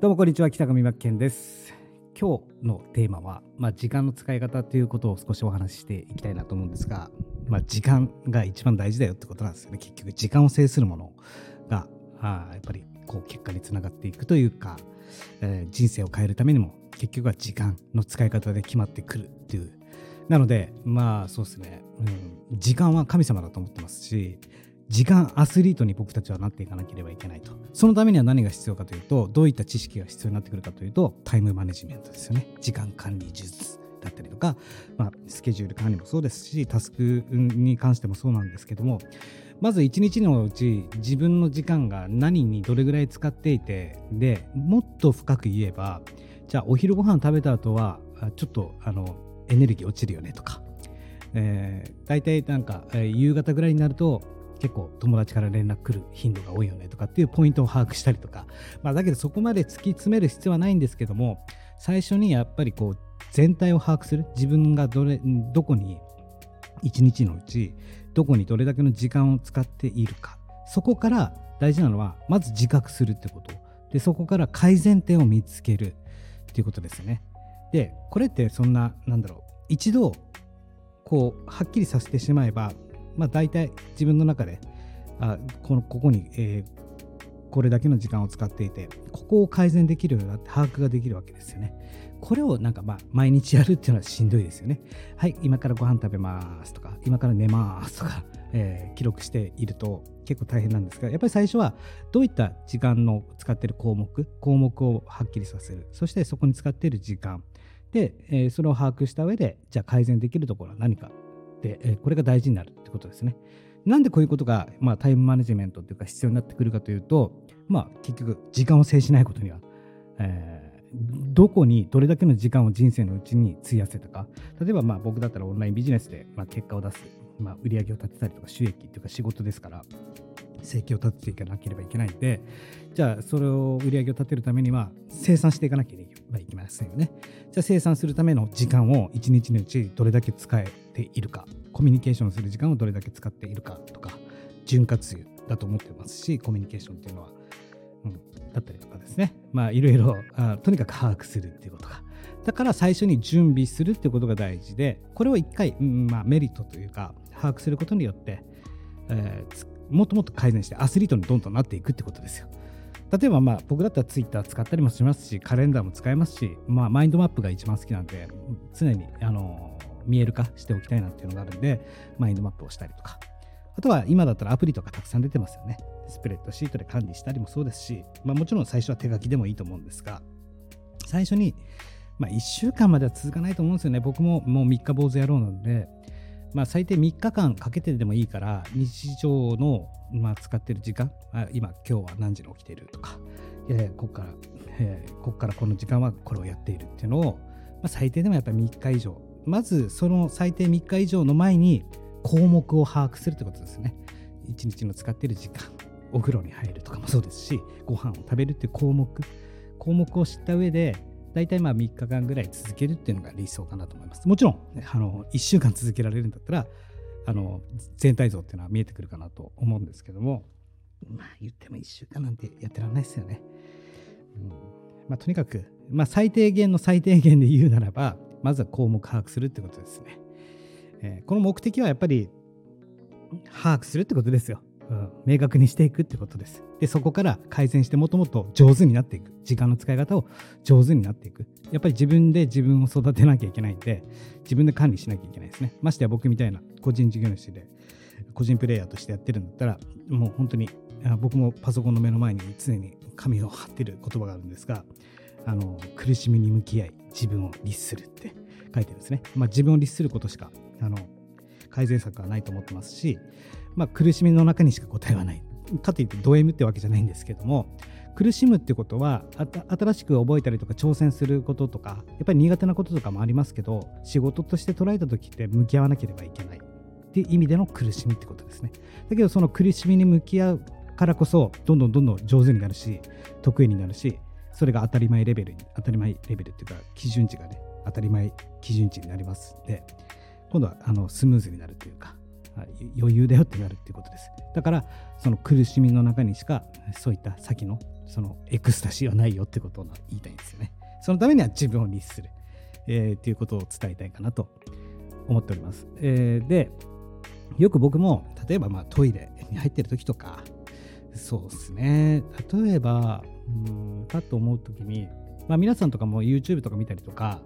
どうもこんにちは北上真剣です。今日のテーマは、まあ、時間の使い方ということを少しお話ししていきたいなと思うんですが、まあ、時間が一番大事だよってことなんですよね。結局時間を制するものがあやっぱりこう結果につながっていくというか、えー、人生を変えるためにも結局は時間の使い方で決まってくるっていう。なのでまあそうですね、うん、時間は神様だと思ってますし時間アスリートに僕たちはなっていかなければいけないと。そのためには何が必要かというと、どういった知識が必要になってくるかというと、タイムマネジメントですよね。時間管理術だったりとか、まあ、スケジュール管理もそうですし、タスクに関してもそうなんですけども、まず1日のうち自分の時間が何にどれぐらい使っていて、で、もっと深く言えば、じゃあお昼ご飯食べた後は、ちょっとあのエネルギー落ちるよねとか、えー、大体なんか、えー、夕方ぐらいになると結構友達から連絡来る頻度が多いよねとかっていうポイントを把握したりとか、まあ、だけどそこまで突き詰める必要はないんですけども最初にやっぱりこう全体を把握する。自分がどれどこに一日のうちどこにどれだけの時間を使っているか。そこから大事なのはまず自覚するってこと。でそこから改善点を見つける。っていうことですね。でこれってそんななんだろう。一度こうはっきりさせてしまえばまあ、大体自分の中であこのここに、えー、これだけの時間を使っていてここを改善できるようになって把握ができるわけですよね。これをなんかまあ毎日やるっていうのはしんどいですよね。はい、今からご飯食べますとか、今から寝ますとか、えー、記録していると結構大変なんですが、やっぱり最初はどういった時間の使っている項目、項目をはっきりさせる。そしてそこに使っている時間。で、えー、それを把握した上で、じゃあ改善できるところは何か、これが大事になるってことですね。なんでこういうことが、まあ、タイムマネジメントというか必要になってくるかというと、まあ、結局時間を制しないことには、えー、どこにどれだけの時間を人生のうちに費やせたか例えばまあ僕だったらオンラインビジネスでまあ結果を出す、まあ、売り上げを立てたりとか収益というか仕事ですから生計を立てていかなければいけないんでじゃあそれを売り上げを立てるためには生産していかなければいけませんよねじゃあ生産するための時間を1日のうちどれだけ使えているかコミュニケーションする時間をどれだけ使っているかとか潤滑油だと思ってますしコミュニケーションっていうのは、うん、だったりとかですね。まあいろいろとにかく把握するっていうことがだから最初に準備するってことが大事でこれを一回、うんまあ、メリットというか把握することによって、えー、もっともっと改善してアスリートにどんどんなっていくってことですよ。例えばまあ僕だったら Twitter 使ったりもしますしカレンダーも使えますし、まあ、マインドマップが一番好きなんで常にあの見える化しておきたいなっていうのがあるんでマインドマップをしたりとか。あとは今だったらアプリとかたくさん出てますよね。スプレッドシートで管理したりもそうですし、まあ、もちろん最初は手書きでもいいと思うんですが最初に、まあ、1週間までは続かないと思うんですよね。僕ももう3日坊主野郎なのでまあ、最低3日間かけてでもいいから日常の、まあ、使ってる時間あ今今日は何時に起きているとか、えー、ここから、えー、ここからこの時間はこれをやっているっていうのを、まあ、最低でもやっぱり3日以上まずその最低3日以上の前に項目を把握するってことですね1日の使っている時間お風呂に入るとかもそうですしご飯を食べるっていう項目項目を知った上で大体まあ3日間ぐらい続けるっていうのが理想かなと思います。もちろん、あの1週間続けられるんだったら、あの全体像っていうのは見えてくるかなと思うんですけども、まあ言っても1週間なんてやってられないですよね。うんまあ、とにかく、まあ、最低限の最低限で言うならば、まずは項目把握するってことですね。えー、この目的はやっぱり把握するってことですよ。うん、明確にしていくってことです。で、そこから改善してもともと上手になっていく。時間の使い方を上手になっていく。やっぱり自分で自分を育てなきゃいけないんで、自分で管理しなきゃいけないですね。ましてや僕みたいな個人事業主で、個人プレイヤーとしてやってるんだったら、もう本当に、僕もパソコンの目の前に常に紙を貼ってる言葉があるんですが、あの苦しみに向き合い自分を律するって書いてるんですね。まあ、自分を律することしかあの改善策はないと思ってますし、まあ、苦しみの中にしか答えはない。かといってド M ってわけじゃないんですけども苦しむってことは新しく覚えたりとか挑戦することとかやっぱり苦手なこととかもありますけど仕事として捉えた時って向き合わなければいけないっていう意味での苦しみってことですねだけどその苦しみに向き合うからこそどんどんどんどん上手になるし得意になるしそれが当たり前レベルに当たり前レベルっていうか基準値がね当たり前基準値になりますで今度はあのスムーズになるというか余裕だよってなるっていうことです。だからその苦しみの中にしかそういった先のそのエクスタシーはないよってことを言いたいんですよね。そのためには自分を律する、え、っていうことを伝えたいかなと思っております、え、でよく僕も例えばまあトイレに入ってる時とかそうですね。例えばうんかと思う時に、まあ、皆さんとかも YouTube とか見たりとか、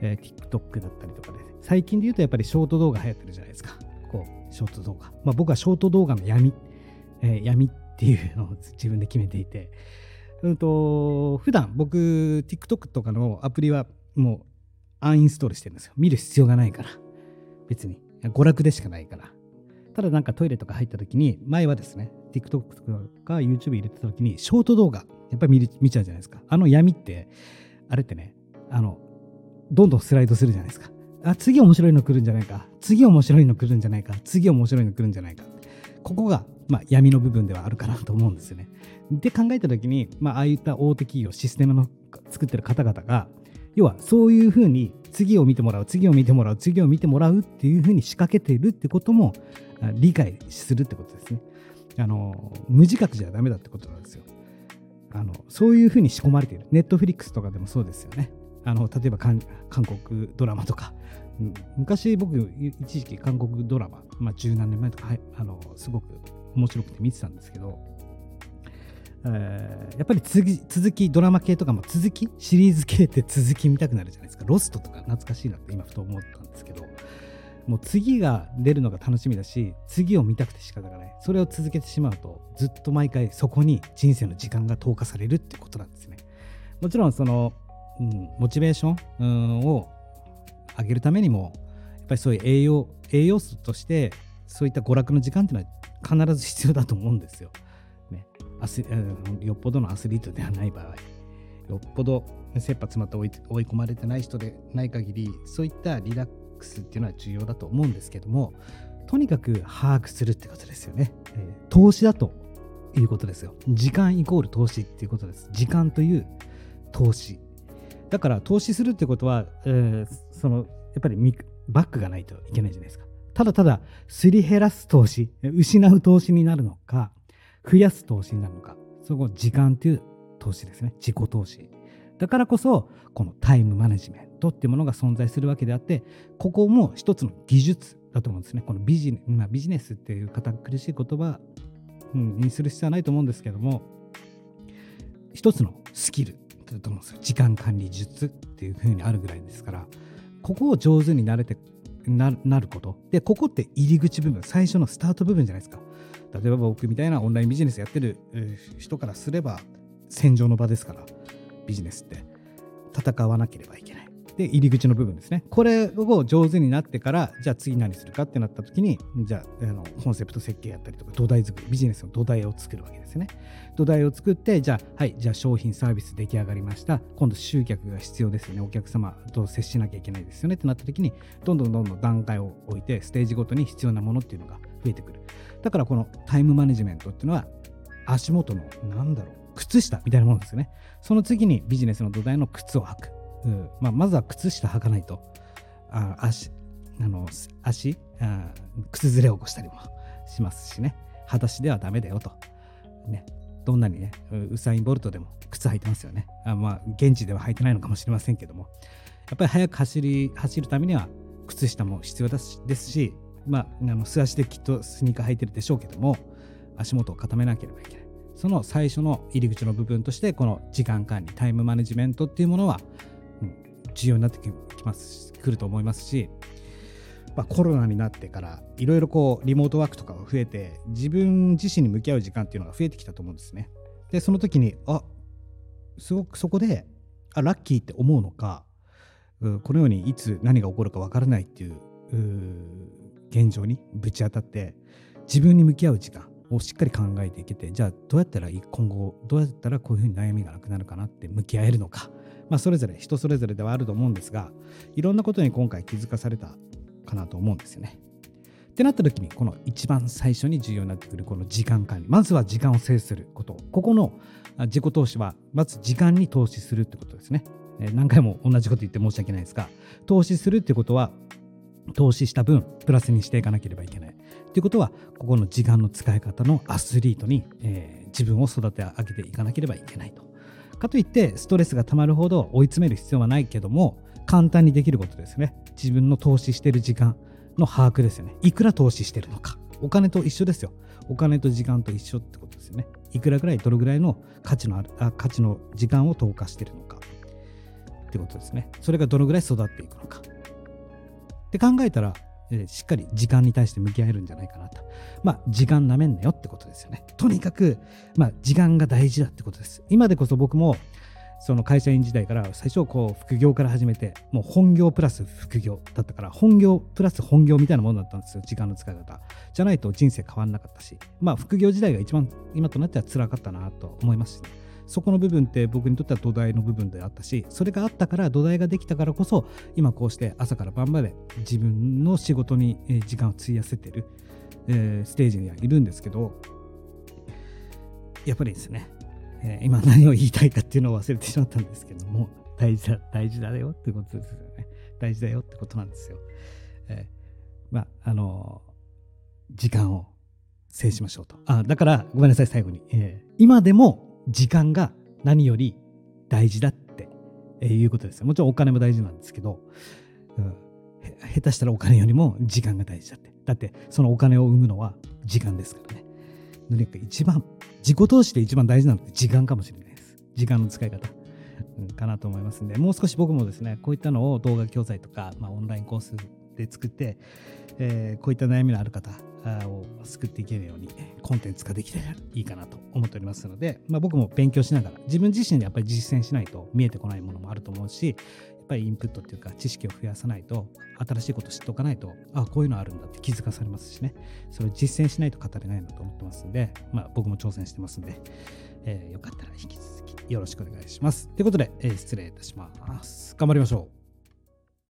えー、TikTok だったりとかで最近で言うとやっぱりショート動画流行ってるじゃないですか。こうショート動画、まあ、僕はショート動画の闇、えー、闇っていうのを自分で決めていて。うんと普段僕 TikTok とかのアプリはもうアンインストールしてるんですよ。見る必要がないから。別に。娯楽でしかないから。ただなんかトイレとか入った時に前はですね TikTok とか YouTube 入れてた時にショート動画やっぱり見見ちゃうじゃないですか。あの闇ってあれってねあのどんどんスライドするじゃないですか。あ次面白いの来るんじゃないか。次面白いの来るんじゃないか。次面白いの来るんじゃないか。ここが、まあ、闇の部分ではあるかなと思うんですよね。で考えた時に、まあ、ああいった大手企業システムの作ってる方々が要はそういうふうに次を見てもらう次を見てもらう次を見てもらうっていうふうに仕掛けているってことも理解するってことですね。あの無自覚じゃダメだってことなんですよ。あのそういうふうに仕込まれている。ネットフリックスとかでもそうですよね。あの例えば韓国ドラマとか。昔僕一時期韓国ドラマ、まあ、十何年前とか、はい、あのすごく面白くて見てたんですけど、えー、やっぱり続きドラマ系とかも続きシリーズ系って続き見たくなるじゃないですか。ロストとか懐かしいなって今ふと思ったんですけどもう次が出るのが楽しみだし次を見たくて仕方がない。それを続けてしまうとずっと毎回そこに人生の時間が投下されるってことなんですね。もちろんその、うん、モチベーションを上げるためにもやっぱりそういう栄養栄養素としてそういった娯楽の時間っていうのは必ず必要だと思うんですよ。ね、アスよっぽどのアスリートではない場合。よっぽど切羽詰まって追い追い込まれてない人でない限りそういったリラックスっていうのは重要だと思うんですけどもとにかく把握するってことですよね。えー、投資だということですよ。時間イコール投資っていうことです。時間という投資。だから投資するってことは、えー、そのやっぱりバックがないといけないじゃないですか。ただただすり減らす投資、失う投資になるのか、増やす投資になるのか、そこ時間という投資ですね。自己投資。だからこそ、このタイムマネジメントっていうものが存在するわけであって、ここも一つの技術だと思うんですね。このビジネ,、まあ、ビジネスっていう堅苦しい言葉、うん、にする必要はないと思うんですけども、一つのスキルだと思うんですよ。時間管理術っていうふうにあるぐらいですから、ここを上手になれてなること。で、ここって入り口部分、最初のスタート部分じゃないですか。例えば僕みたいなオンラインビジネスやってる人からすれば、戦場の場ですから、ビジネスって。戦わなければいけない。で、入り口の部分ですね。これを上手になってから、じゃあ次何するかってなった時に、じゃあ、あのコンセプト設計やったりとか、土台作り、ビジネスの土台を作るわけですね。土台を作って、じゃあ、はい、じゃあ商品、サービス出来上がりました。今度集客が必要ですよね。お客様と接しなきゃいけないですよねってなった時に、どんどんどんどん段階を置いて、ステージごとに必要なものっていうのが増えてくる。だからこのタイムマネジメントっていうのは、足元の、なんだろう、靴下みたいなものですよね。その次にビジネスの土台の靴を履く。うん。まあ、まずは靴下履かないと。あ足あの足あ靴ずれを起こしたりもしますしね。裸足ではダメだよと、ね、どんなにねウサイン・ボルトでも靴履いてますよね。あまあ現地では履いてないのかもしれませんけども。やっぱり速く走り走るためには靴下も必要ですしまあ、あの素足できっとスニーカー履いてるでしょうけども足元を固めなければいけない。その最初の入り口の部分としてこの時間管理タイムマネジメントっていうものはうん重要になってきますくると思いますし、まあ、コロナになってからいろいろこうリモートワークとかが増えて自分自身に向き合う時間っていうのが増えてきたと思うんですね。でその時にあすごくそこであラッキーって思うのかうこのようにいつ何が起こるかわからないっていう現状にぶち当たって自分に向き合う時間をしっかり考えていけてじゃあどうやったら今後どうやったらこういうふうに悩みがなくなるかなって向き合えるのかまあ、それぞれ人それぞれではあると思うんですがいろんなことに今回気づかされたかなと思うんですよね。ってなった時にこの一番最初に重要になってくるこの時間管理まずは時間を制することここの自己投資はまず時間に投資するってことですね。何回も同じこと言って申し訳ないですが投資するってことは投資した分プラスにしていかなければいけないということはここの時間の使い方のアスリートに、えー、自分を育て上げていかなければいけないと。かといってストレスがたまるほど追い詰める必要はないけども簡単にできることですね。自分の投資してる時間の把握ですよね。いくら投資してるのか。お金と一緒ですよ。お金と時間と一緒ってことですよね。いくらぐらいどのぐらいの価値のあるあ価値の時間を投下してるのかってことですね。それがどのぐらい育っていくのか。って考えたら、えー、しっかり時間に対して向き合えるんじゃないかなと。まあ、時間なめんなよってことですよね。とにかく、まあ、時間が大事だってことです。今でこそ僕も、その会社員時代から最初こう副業から始めてもう本業プラス副業だったから本業プラス本業みたいなものだったんですよ時間の使い方じゃないと人生変わんなかったしまあ副業時代が一番今となっては辛かったなと思いますし、ね、そこの部分って僕にとっては土台の部分であったしそれがあったから土台ができたからこそ今こうして朝から晩まで自分の仕事に時間を費やせてる、えー、ステージにはいるんですけどやっぱりですねえー、今何を言いたいかっていうのを忘れてしまったんですけども、大事だ、大事だよってことですよね。大事だよってことなんですよ。えー、まあ、あの、時間を制しましょうと。あ、だから、ごめんなさい、最後に。えー、今でも時間が何より大事だって、いうことです。もちろんお金も大事なんですけど、うん、下手したらお金よりも時間が大事だって。だって、そのお金を生むのは時間ですからね。とにかく一番自己投資で一番大事なのって時間かもしれないです。時間の使い方。かなと思いますんで、もう少し僕もですね、こういったのを動画教材とか、まあ、オンラインコースで作って、えー、こういった悩みのある方を救っていけるようにコンテンツ化できたらいいかなと思っておりますので、まあ、僕も勉強しながら自分自身でやっぱり実践しないと見えてこないものもあると思うしやっぱりインプットっていうか知識を増やさないと新しいこと知っておかないとあこういうのあるんだって気づかされますしね。それを実践しないと語れないなと思ってますんで、まあ、僕も挑戦してますんで、えー、よかったら引き続きよろしくお願いします。ということで、えー、失礼いたします。頑張りましょう。